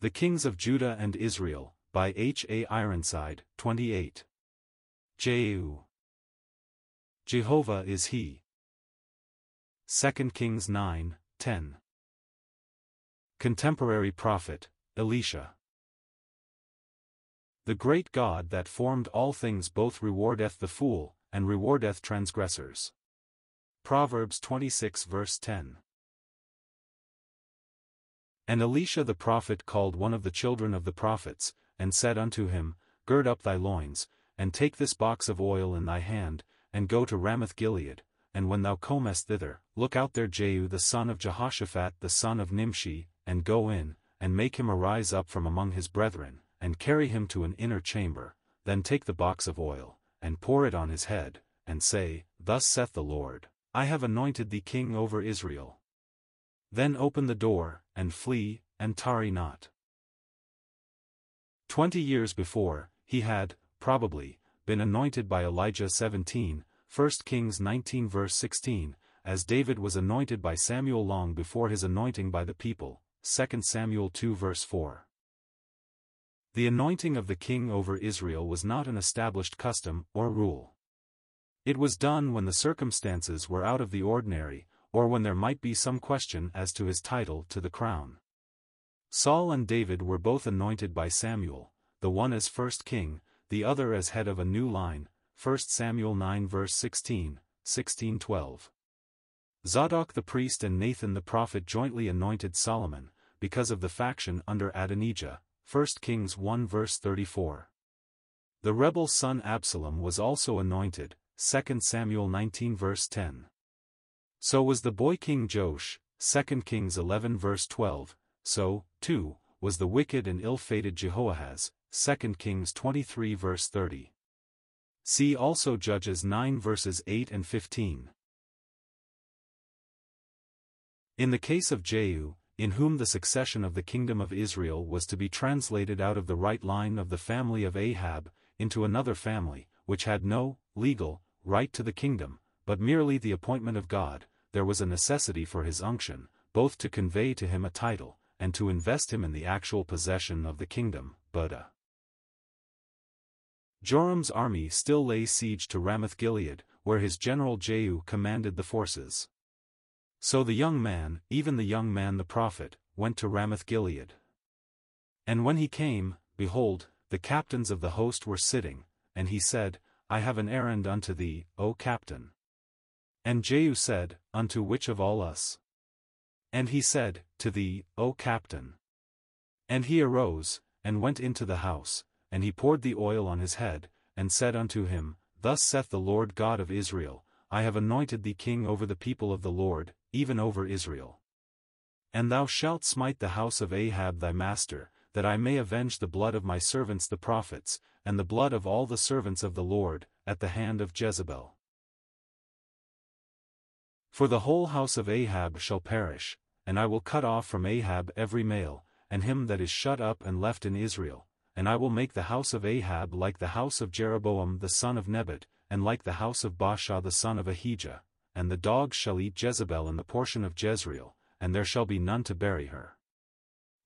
The Kings of Judah and Israel, by H. A. Ironside, 28. Jehu. Jehovah is He. 2 Kings 9, 10. Contemporary Prophet, Elisha. The great God that formed all things both rewardeth the fool, and rewardeth transgressors. Proverbs 26 verse 10. And Elisha the prophet called one of the children of the prophets, and said unto him, Gird up thy loins, and take this box of oil in thy hand, and go to Ramoth Gilead, and when thou comest thither, look out there Jehu the son of Jehoshaphat the son of Nimshi, and go in, and make him arise up from among his brethren, and carry him to an inner chamber, then take the box of oil, and pour it on his head, and say, Thus saith the Lord, I have anointed thee king over Israel. Then open the door, and flee, and tarry not. Twenty years before, he had, probably, been anointed by Elijah 17, 1 Kings 19 verse 16, as David was anointed by Samuel long before his anointing by the people, 2 Samuel 2 verse 4. The anointing of the king over Israel was not an established custom or rule. It was done when the circumstances were out of the ordinary, or when there might be some question as to his title to the crown. Saul and David were both anointed by Samuel, the one as first king, the other as head of a new line, 1 Samuel 9 verse 16, 16-12. Zadok the priest and Nathan the prophet jointly anointed Solomon, because of the faction under Adonijah, 1 Kings 1 verse 34. The rebel son Absalom was also anointed, 2 Samuel 19 verse 10. So was the boy king Joash, 2 Kings 11 verse 12, so, too, was the wicked and ill-fated Jehoahaz, 2 Kings 23 verse 30. See also Judges 9 verses 8 and 15. In the case of Jehu, in whom the succession of the kingdom of Israel was to be translated out of the right line of the family of Ahab, into another family, which had no, legal, right to the kingdom, but merely the appointment of God, there was a necessity for his unction, both to convey to him a title, and to invest him in the actual possession of the kingdom, Buddha. Joram's army still lay siege to Ramoth Gilead, where his general Jehu commanded the forces. So the young man, even the young man the prophet, went to Ramoth Gilead. And when he came, behold, the captains of the host were sitting, and he said, I have an errand unto thee, O captain. And Jehu said, Unto which of all us? And he said, To thee, O captain. And he arose, and went into the house, and he poured the oil on his head, and said unto him, Thus saith the Lord God of Israel, I have anointed thee king over the people of the Lord, even over Israel. And thou shalt smite the house of Ahab thy master, that I may avenge the blood of my servants the prophets, and the blood of all the servants of the Lord, at the hand of Jezebel. For the whole house of Ahab shall perish, and I will cut off from Ahab every male, and him that is shut up and left in Israel, and I will make the house of Ahab like the house of Jeroboam the son of Nebat, and like the house of Baasha the son of Ahijah, and the dogs shall eat Jezebel in the portion of Jezreel, and there shall be none to bury her.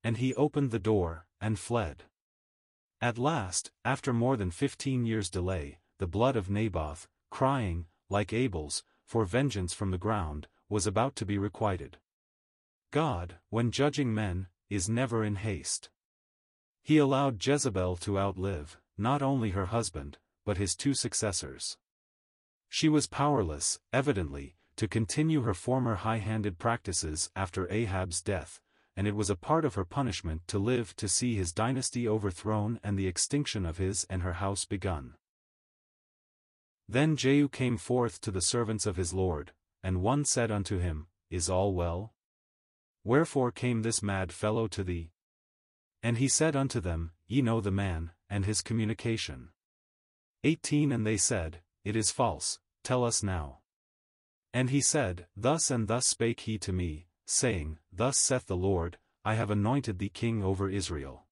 And he opened the door, and fled. At last, after more than fifteen years' delay, the blood of Naboth, crying, like Abel's, for vengeance from the ground, was about to be requited. God, when judging men, is never in haste. He allowed Jezebel to outlive, not only her husband, but his two successors. She was powerless, evidently, to continue her former high-handed practices after Ahab's death, and it was a part of her punishment to live to see his dynasty overthrown and the extinction of his and her house begun. Then Jehu came forth to the servants of his lord, and one said unto him, Is all well? Wherefore came this mad fellow to thee? And he said unto them, Ye know the man, and his communication. 18 And they said, It is false, tell us now. And he said, Thus and thus spake he to me, saying, Thus saith the Lord, I have anointed thee king over Israel.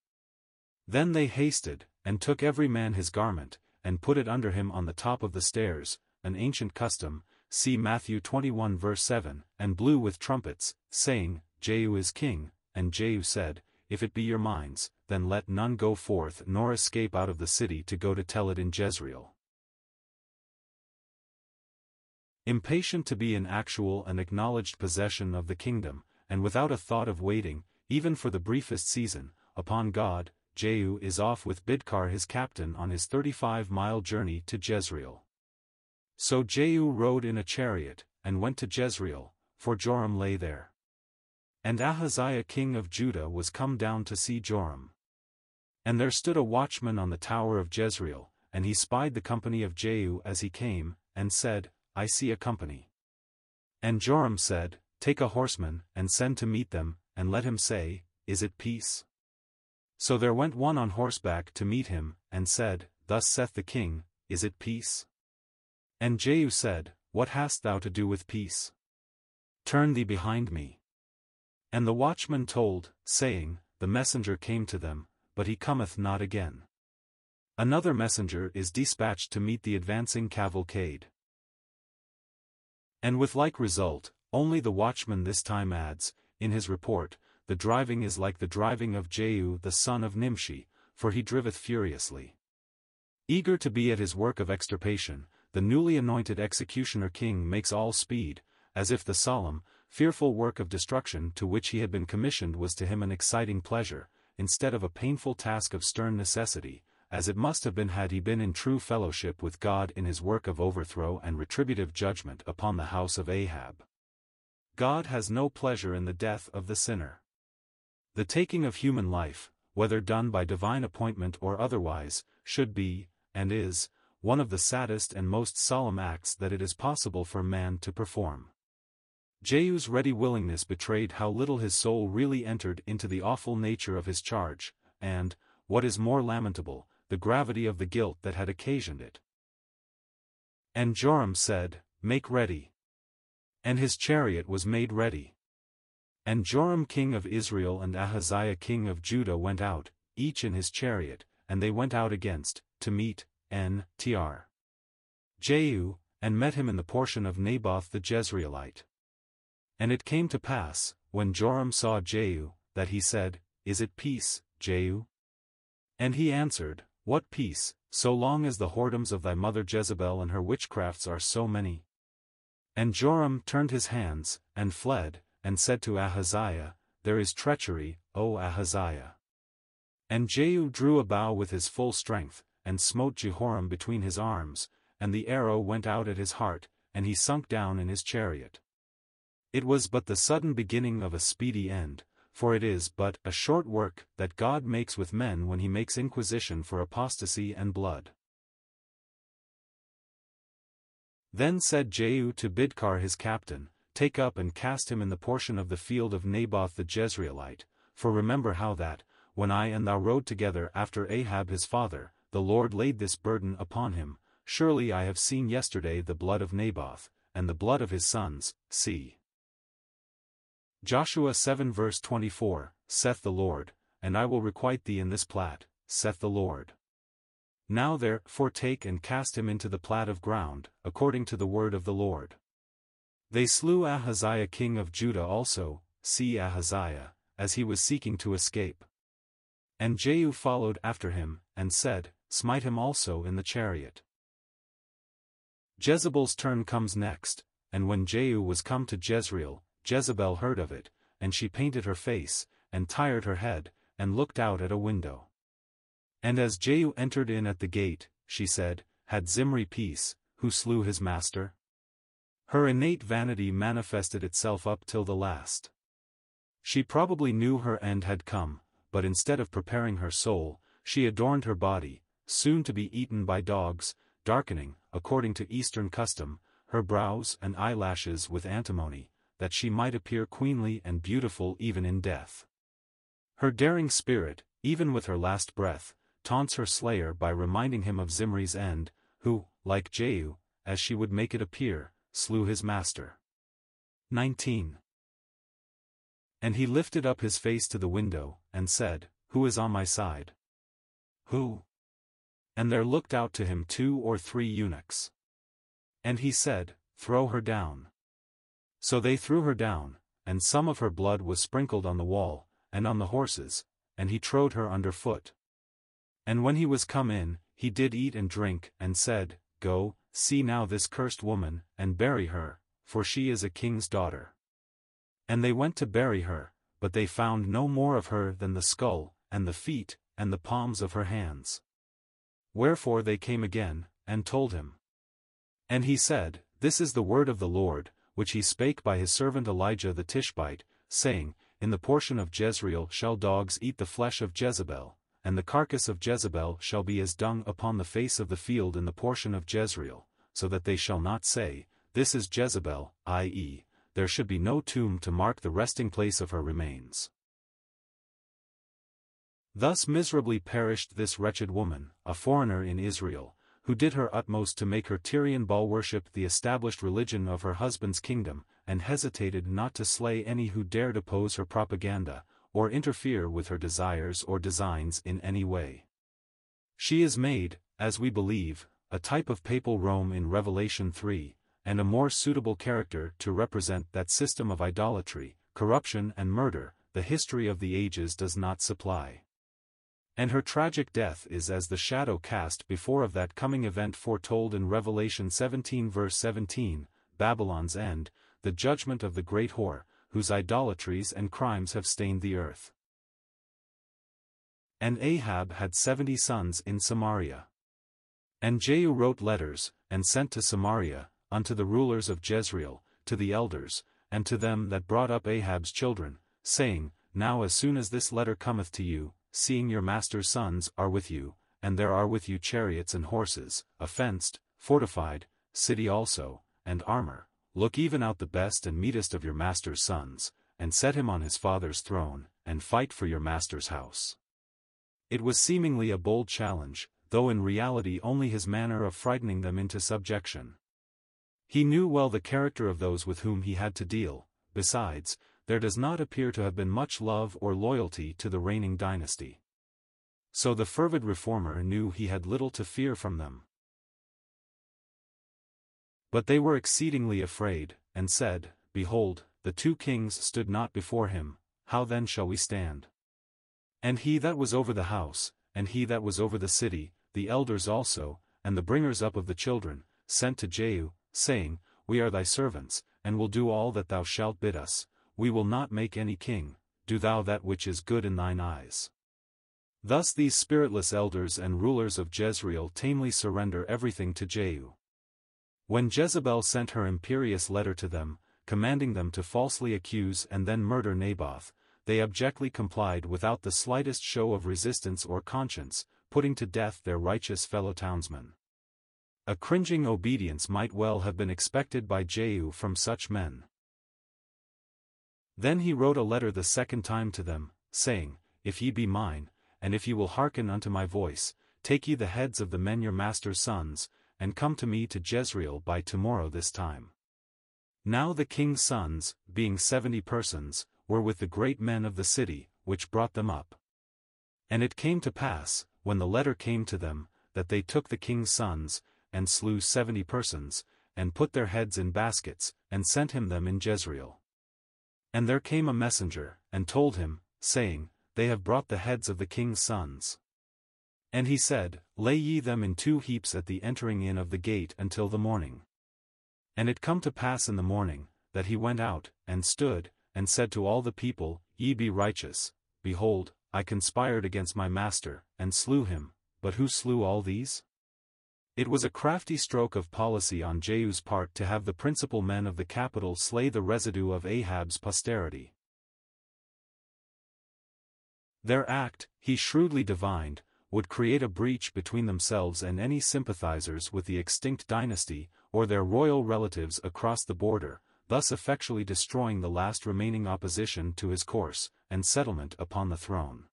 Then they hasted, and took every man his garment, and put it under him on the top of the stairs, an ancient custom, see Matthew 21 verse 7, and blew with trumpets, saying, Jehu is king, and Jehu said, If it be your minds, then let none go forth nor escape out of the city to go to tell it in Jezreel. Impatient to be in actual and acknowledged possession of the kingdom, and without a thought of waiting, even for the briefest season, upon God, Jehu is off with Bidkar his captain on his 35-mile journey to Jezreel. So Jehu rode in a chariot, and went to Jezreel, for Joram lay there. And Ahaziah king of Judah was come down to see Joram. And there stood a watchman on the tower of Jezreel, and he spied the company of Jehu as he came, and said, I see a company. And Joram said, Take a horseman, and send to meet them, and let him say, Is it peace? So there went one on horseback to meet him, and said, Thus saith the king, Is it peace? And Jehu said, What hast thou to do with peace? Turn thee behind me. And the watchman told, saying, The messenger came to them, but he cometh not again. Another messenger is dispatched to meet the advancing cavalcade. And with like result, only the watchman this time adds, in his report, the driving is like the driving of Jehu the son of Nimshi, for he driveth furiously. Eager to be at his work of extirpation, the newly anointed executioner king makes all speed, as if the solemn, fearful work of destruction to which he had been commissioned was to him an exciting pleasure, instead of a painful task of stern necessity, as it must have been had he been in true fellowship with God in his work of overthrow and retributive judgment upon the house of Ahab. God has no pleasure in the death of the sinner. The taking of human life, whether done by divine appointment or otherwise, should be, and is, one of the saddest and most solemn acts that it is possible for man to perform. Jehu's ready willingness betrayed how little his soul really entered into the awful nature of his charge, and, what is more lamentable, the gravity of the guilt that had occasioned it. And Joram said, Make ready. And his chariot was made ready. And Joram king of Israel and Ahaziah king of Judah went out, each in his chariot, and they went out against, to meet, N. Tr. Jehu, and met him in the portion of Naboth the Jezreelite. And it came to pass, when Joram saw Jehu, that he said, Is it peace, Jehu? And he answered, what peace, so long as the whoredoms of thy mother Jezebel and her witchcrafts are so many? And Joram turned his hands, and fled, and said to Ahaziah, There is treachery, O Ahaziah. And Jehu drew a bow with his full strength, and smote Jehoram between his arms, and the arrow went out at his heart, and he sunk down in his chariot. It was but the sudden beginning of a speedy end, for it is but a short work that God makes with men when he makes inquisition for apostasy and blood. Then said Jehu to Bidkar his captain, Take up and cast him in the portion of the field of Naboth the Jezreelite, for remember how that, when I and thou rode together after Ahab his father, the Lord laid this burden upon him, surely I have seen yesterday the blood of Naboth, and the blood of his sons, see. Joshua 7 verse 24, saith the Lord, and I will requite thee in this plat, saith the Lord. Now therefore take and cast him into the plat of ground, according to the word of the Lord. They slew Ahaziah king of Judah also, see Ahaziah, as he was seeking to escape. And Jehu followed after him, and said, Smite him also in the chariot. Jezebel's turn comes next, and when Jehu was come to Jezreel, Jezebel heard of it, and she painted her face, and tired her head, and looked out at a window. And as Jehu entered in at the gate, she said, Had Zimri peace, who slew his master? Her innate vanity manifested itself up till the last. She probably knew her end had come, but instead of preparing her soul, she adorned her body, soon to be eaten by dogs, darkening, according to Eastern custom, her brows and eyelashes with antimony, that she might appear queenly and beautiful even in death. Her daring spirit, even with her last breath, taunts her slayer by reminding him of Zimri's end, who, like Jehu, as she would make it appear, slew his master. 19. And he lifted up his face to the window, and said, Who is on my side? Who? And there looked out to him two or three eunuchs. And he said, Throw her down. So they threw her down, and some of her blood was sprinkled on the wall, and on the horses, and he trode her under foot. And when he was come in, he did eat and drink, and said, Go, see now this cursed woman, and bury her, for she is a king's daughter. And they went to bury her, but they found no more of her than the skull, and the feet, and the palms of her hands. Wherefore they came again, and told him. And he said, This is the word of the Lord, which he spake by his servant Elijah the Tishbite, saying, In the portion of Jezreel shall dogs eat the flesh of Jezebel, and the carcass of Jezebel shall be as dung upon the face of the field in the portion of Jezreel, so that they shall not say, This is Jezebel, i.e., there should be no tomb to mark the resting place of her remains. Thus miserably perished this wretched woman, a foreigner in Israel, who did her utmost to make her Tyrian Baal worship the established religion of her husband's kingdom, and hesitated not to slay any who dared oppose her propaganda, or interfere with her desires or designs in any way. She is made, as we believe, a type of papal Rome in Revelation 3, and a more suitable character to represent that system of idolatry, corruption and murder, the history of the ages does not supply. And her tragic death is as the shadow cast before of that coming event foretold in Revelation 17 verse 17, Babylon's end, the judgment of the great whore, whose idolatries and crimes have stained the earth. And Ahab had seventy sons in Samaria. And Jehu wrote letters, and sent to Samaria, unto the rulers of Jezreel, to the elders, and to them that brought up Ahab's children, saying, Now as soon as this letter cometh to you, seeing your master's sons are with you, and there are with you chariots and horses, a fenced, fortified, city also, and armor, look even out the best and meetest of your master's sons, and set him on his father's throne, and fight for your master's house. It was seemingly a bold challenge, though in reality only his manner of frightening them into subjection. He knew well the character of those with whom he had to deal, besides, there does not appear to have been much love or loyalty to the reigning dynasty. So the fervid reformer knew he had little to fear from them. But they were exceedingly afraid, and said, Behold, the two kings stood not before him, how then shall we stand? And he that was over the house, and he that was over the city, the elders also, and the bringers up of the children, sent to Jehu, saying, We are thy servants, and will do all that thou shalt bid us, we will not make any king, do thou that which is good in thine eyes. Thus these spiritless elders and rulers of Jezreel tamely surrender everything to Jehu. When Jezebel sent her imperious letter to them, commanding them to falsely accuse and then murder Naboth, they abjectly complied without the slightest show of resistance or conscience, putting to death their righteous fellow townsmen. A cringing obedience might well have been expected by Jehu from such men. Then he wrote a letter the second time to them, saying, If ye be mine, and if ye will hearken unto my voice, take ye the heads of the men your master's sons, and come to me to Jezreel by tomorrow this time. Now the king's sons, being seventy persons, were with the great men of the city, which brought them up. And it came to pass, when the letter came to them, that they took the king's sons, and slew seventy persons, and put their heads in baskets, and sent him them in Jezreel. And there came a messenger, and told him, saying, They have brought the heads of the king's sons. And he said, Lay ye them in two heaps at the entering in of the gate until the morning. And it come to pass in the morning, that he went out, and stood, and said to all the people, Ye be righteous, behold, I conspired against my master, and slew him, but who slew all these? It was a crafty stroke of policy on Jehu's part to have the principal men of the capital slay the residue of Ahab's posterity. Their act, he shrewdly divined, would create a breach between themselves and any sympathizers with the extinct dynasty, or their royal relatives across the border, thus effectually destroying the last remaining opposition to his course, and settlement upon the throne.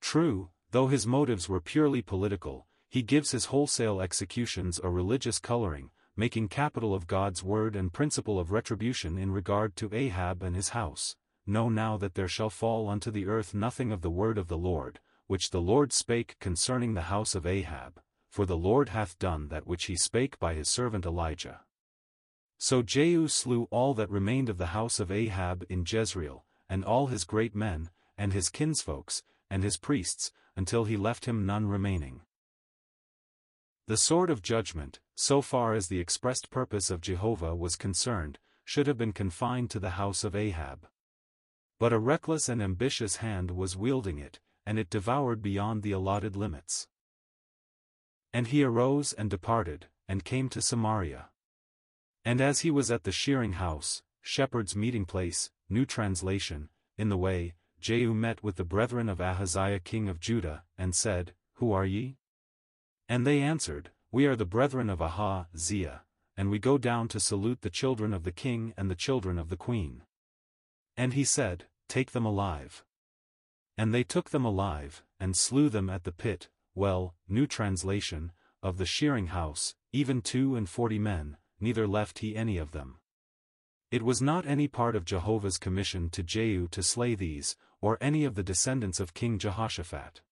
True, though his motives were purely political, he gives his wholesale executions a religious coloring, making capital of God's word and principle of retribution in regard to Ahab and his house. Know now that there shall fall unto the earth nothing of the word of the Lord, which the Lord spake concerning the house of Ahab, for the Lord hath done that which he spake by his servant Elijah. So Jehu slew all that remained of the house of Ahab in Jezreel, and all his great men, and his kinsfolks, and his priests, until he left him none remaining. The sword of judgment, so far as the expressed purpose of Jehovah was concerned, should have been confined to the house of Ahab. But a reckless and ambitious hand was wielding it, and it devoured beyond the allotted limits. And he arose and departed, and came to Samaria. And as he was at the shearing house, shepherd's meeting place, New Translation, in the way, Jehu met with the brethren of Ahaziah king of Judah, and said, Who are ye? And they answered, We are the brethren of Ahaziah, and we go down to salute the children of the king and the children of the queen. And he said, Take them alive. And they took them alive, and slew them at the pit, well, New Translation, of the shearing house, even two and forty men, neither left he any of them. It was not any part of Jehovah's commission to Jehu to slay these, or any of the descendants of King Jehoshaphat.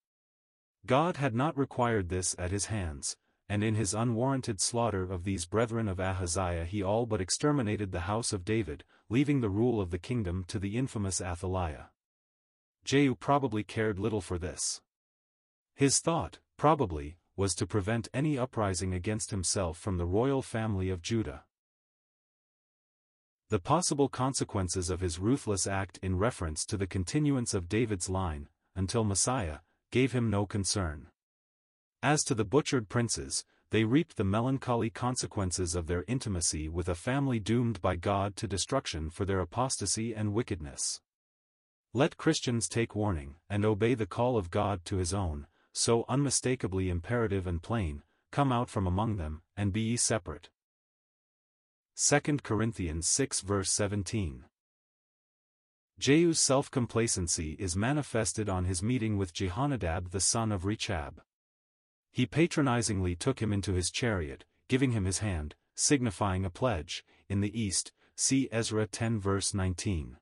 God had not required this at his hands, and in his unwarranted slaughter of these brethren of Ahaziah he all but exterminated the house of David, leaving the rule of the kingdom to the infamous Athaliah. Jehu probably cared little for this. His thought, probably, was to prevent any uprising against himself from the royal family of Judah. The possible consequences of his ruthless act in reference to the continuance of David's line, until Messiah, gave him no concern. As to the butchered princes, they reaped the melancholy consequences of their intimacy with a family doomed by God to destruction for their apostasy and wickedness. Let Christians take warning, and obey the call of God to his own, so unmistakably imperative and plain, come out from among them, and be ye separate. 2 Corinthians 6 verse 17 Jehu's self-complacency is manifested on his meeting with Jehonadab the son of Rechab. He patronizingly took him into his chariot, giving him his hand, signifying a pledge, in the east, see Ezra 10 verse 19.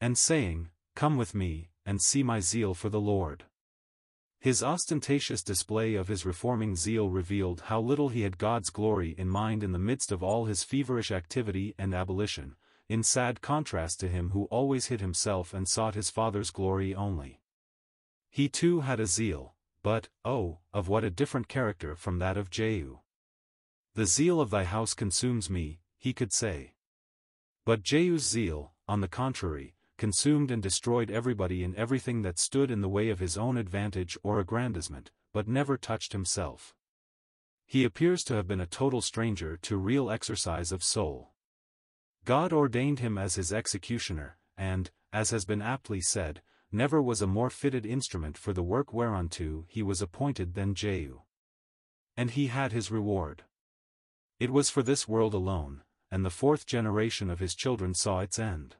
And saying, Come with me, and see my zeal for the Lord. His ostentatious display of his reforming zeal revealed how little he had God's glory in mind in the midst of all his feverish activity and abolition, in sad contrast to him who always hid himself and sought his Father's glory only. He too had a zeal, but, oh, of what a different character from that of Jehu. The zeal of thy house consumes me, he could say. But Jehu's zeal, on the contrary, consumed and destroyed everybody and everything that stood in the way of his own advantage or aggrandizement, but never touched himself. He appears to have been a total stranger to real exercise of soul. God ordained him as his executioner, and, as has been aptly said, never was a more fitted instrument for the work whereunto he was appointed than Jehu. And he had his reward. It was for this world alone, and the fourth generation of his children saw its end.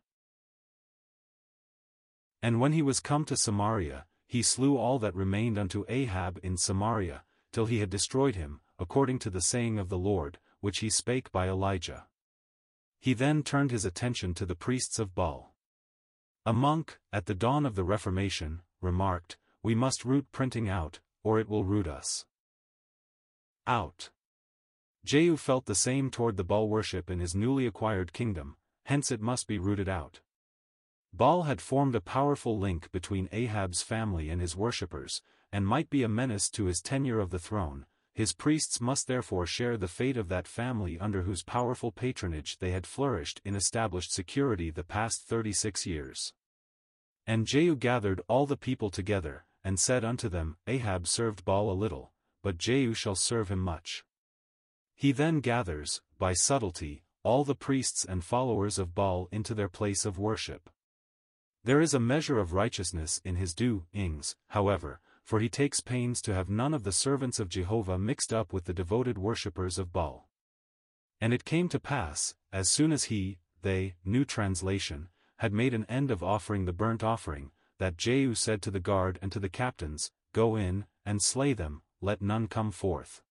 And when he was come to Samaria, he slew all that remained unto Ahab in Samaria, till he had destroyed him, according to the saying of the Lord, which he spake by Elijah. He then turned his attention to the priests of Baal. A monk, at the dawn of the Reformation, remarked, We must root printing out, or it will root us. Out. Jehu felt the same toward the Baal worship in his newly acquired kingdom, hence it must be rooted out. Baal had formed a powerful link between Ahab's family and his worshippers, and might be a menace to his tenure of the throne, his priests must therefore share the fate of that family under whose powerful patronage they had flourished in established security the past thirty-six years. And Jehu gathered all the people together, and said unto them, Ahab served Baal a little, but Jehu shall serve him much. He then gathers, by subtlety, all the priests and followers of Baal into their place of worship. There is a measure of righteousness in his doings, however, for he takes pains to have none of the servants of Jehovah mixed up with the devoted worshippers of Baal. And it came to pass, as soon as he, they, New Translation, had made an end of offering the burnt offering, that Jehu said to the guard and to the captains, Go in, and slay them, let none come forth.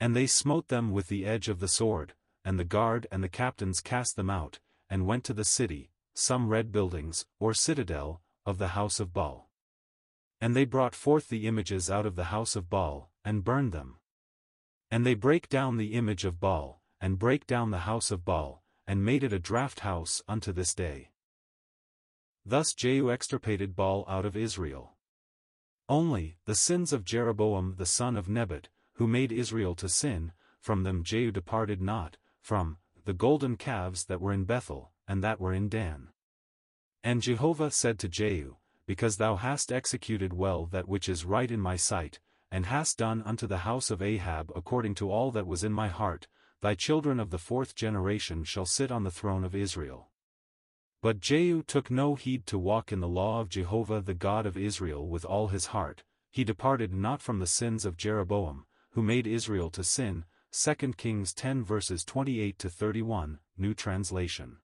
And they smote them with the edge of the sword, and the guard and the captains cast them out, and went to the city, some read buildings, or citadel, of the house of Baal. And they brought forth the images out of the house of Baal, and burned them. And they brake down the image of Baal, and brake down the house of Baal, and made it a draught house unto this day. Thus Jehu extirpated Baal out of Israel. Only, the sins of Jeroboam the son of Nebat, who made Israel to sin, from them Jehu departed not, from, the golden calves that were in Bethel, and that were in Dan. And Jehovah said to Jehu, Because thou hast executed well that which is right in my sight, and hast done unto the house of Ahab according to all that was in my heart, thy children of the fourth generation shall sit on the throne of Israel. But Jehu took no heed to walk in the law of Jehovah the God of Israel with all his heart, he departed not from the sins of Jeroboam, who made Israel to sin, 2 Kings 10 verses 28 to 31, New Translation.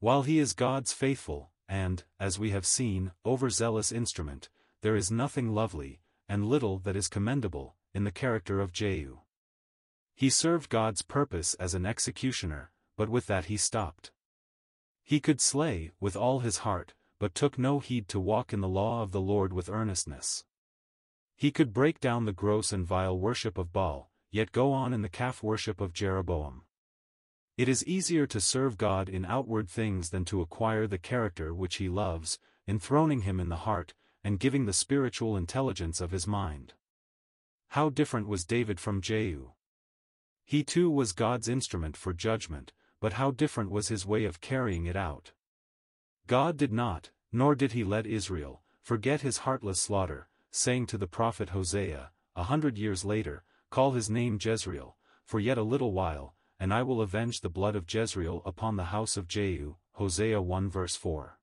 While he is God's faithful, and, as we have seen, overzealous instrument, there is nothing lovely, and little that is commendable, in the character of Jehu. He served God's purpose as an executioner, but with that he stopped. He could slay, with all his heart, but took no heed to walk in the law of the Lord with earnestness. He could break down the gross and vile worship of Baal, yet go on in the calf worship of Jeroboam. It is easier to serve God in outward things than to acquire the character which he loves, enthroning him in the heart, and giving the spiritual intelligence of his mind. How different was David from Jehu. He too was God's instrument for judgment, but how different was his way of carrying it out. God did not, nor did he let Israel, forget his heartless slaughter, saying to the prophet Hosea, a hundred years later, Call his name Jezreel, for yet a little while, and I will avenge the blood of Jezreel upon the house of Jehu, Hosea 1 verse 4.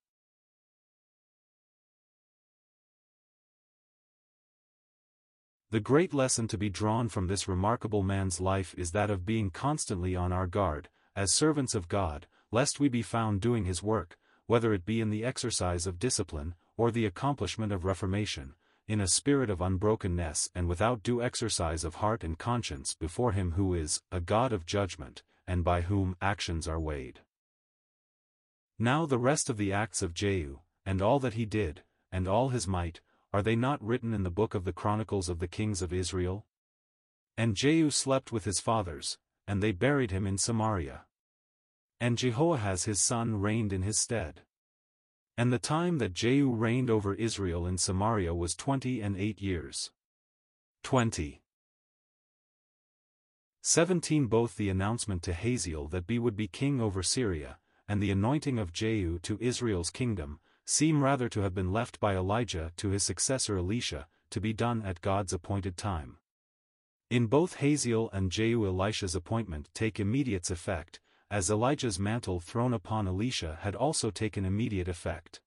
The great lesson to be drawn from this remarkable man's life is that of being constantly on our guard, as servants of God, lest we be found doing his work, whether it be in the exercise of discipline, or the accomplishment of reformation, in a spirit of unbrokenness and without due exercise of heart and conscience before him who is, a God of judgment, and by whom actions are weighed. Now the rest of the acts of Jehu, and all that he did, and all his might, are they not written in the book of the Chronicles of the Kings of Israel? And Jehu slept with his fathers, and they buried him in Samaria. And Jehoahaz his son reigned in his stead. And the time that Jehu reigned over Israel in Samaria was twenty and eight years. 20. 17 Both the announcement to Hazael that B would be king over Syria, and the anointing of Jehu to Israel's kingdom, seem rather to have been left by Elijah to his successor Elisha, to be done at God's appointed time. In both Hazael and Jehu Elisha's appointment take immediate effect, as Elijah's mantle thrown upon Elisha had also taken immediate effect.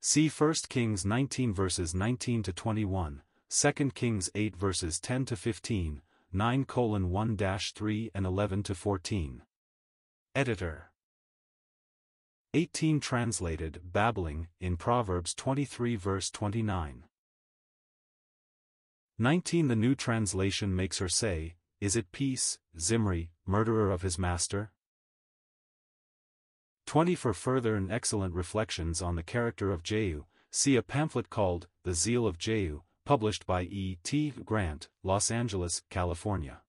See 1 Kings 19 verses 19 to 21, 2 Kings 8 verses 10 to 15, 9 colon 1 3 and 11 to 14. Editor 18 Translated Babbling, in Proverbs 23 verse 29. 19 The New Translation makes her say, Is it peace, Zimri, murderer of his master? 20 For further and excellent reflections on the character of Jehu, see a pamphlet called, The Zeal of Jehu, published by E. T. Grant, Los Angeles, California.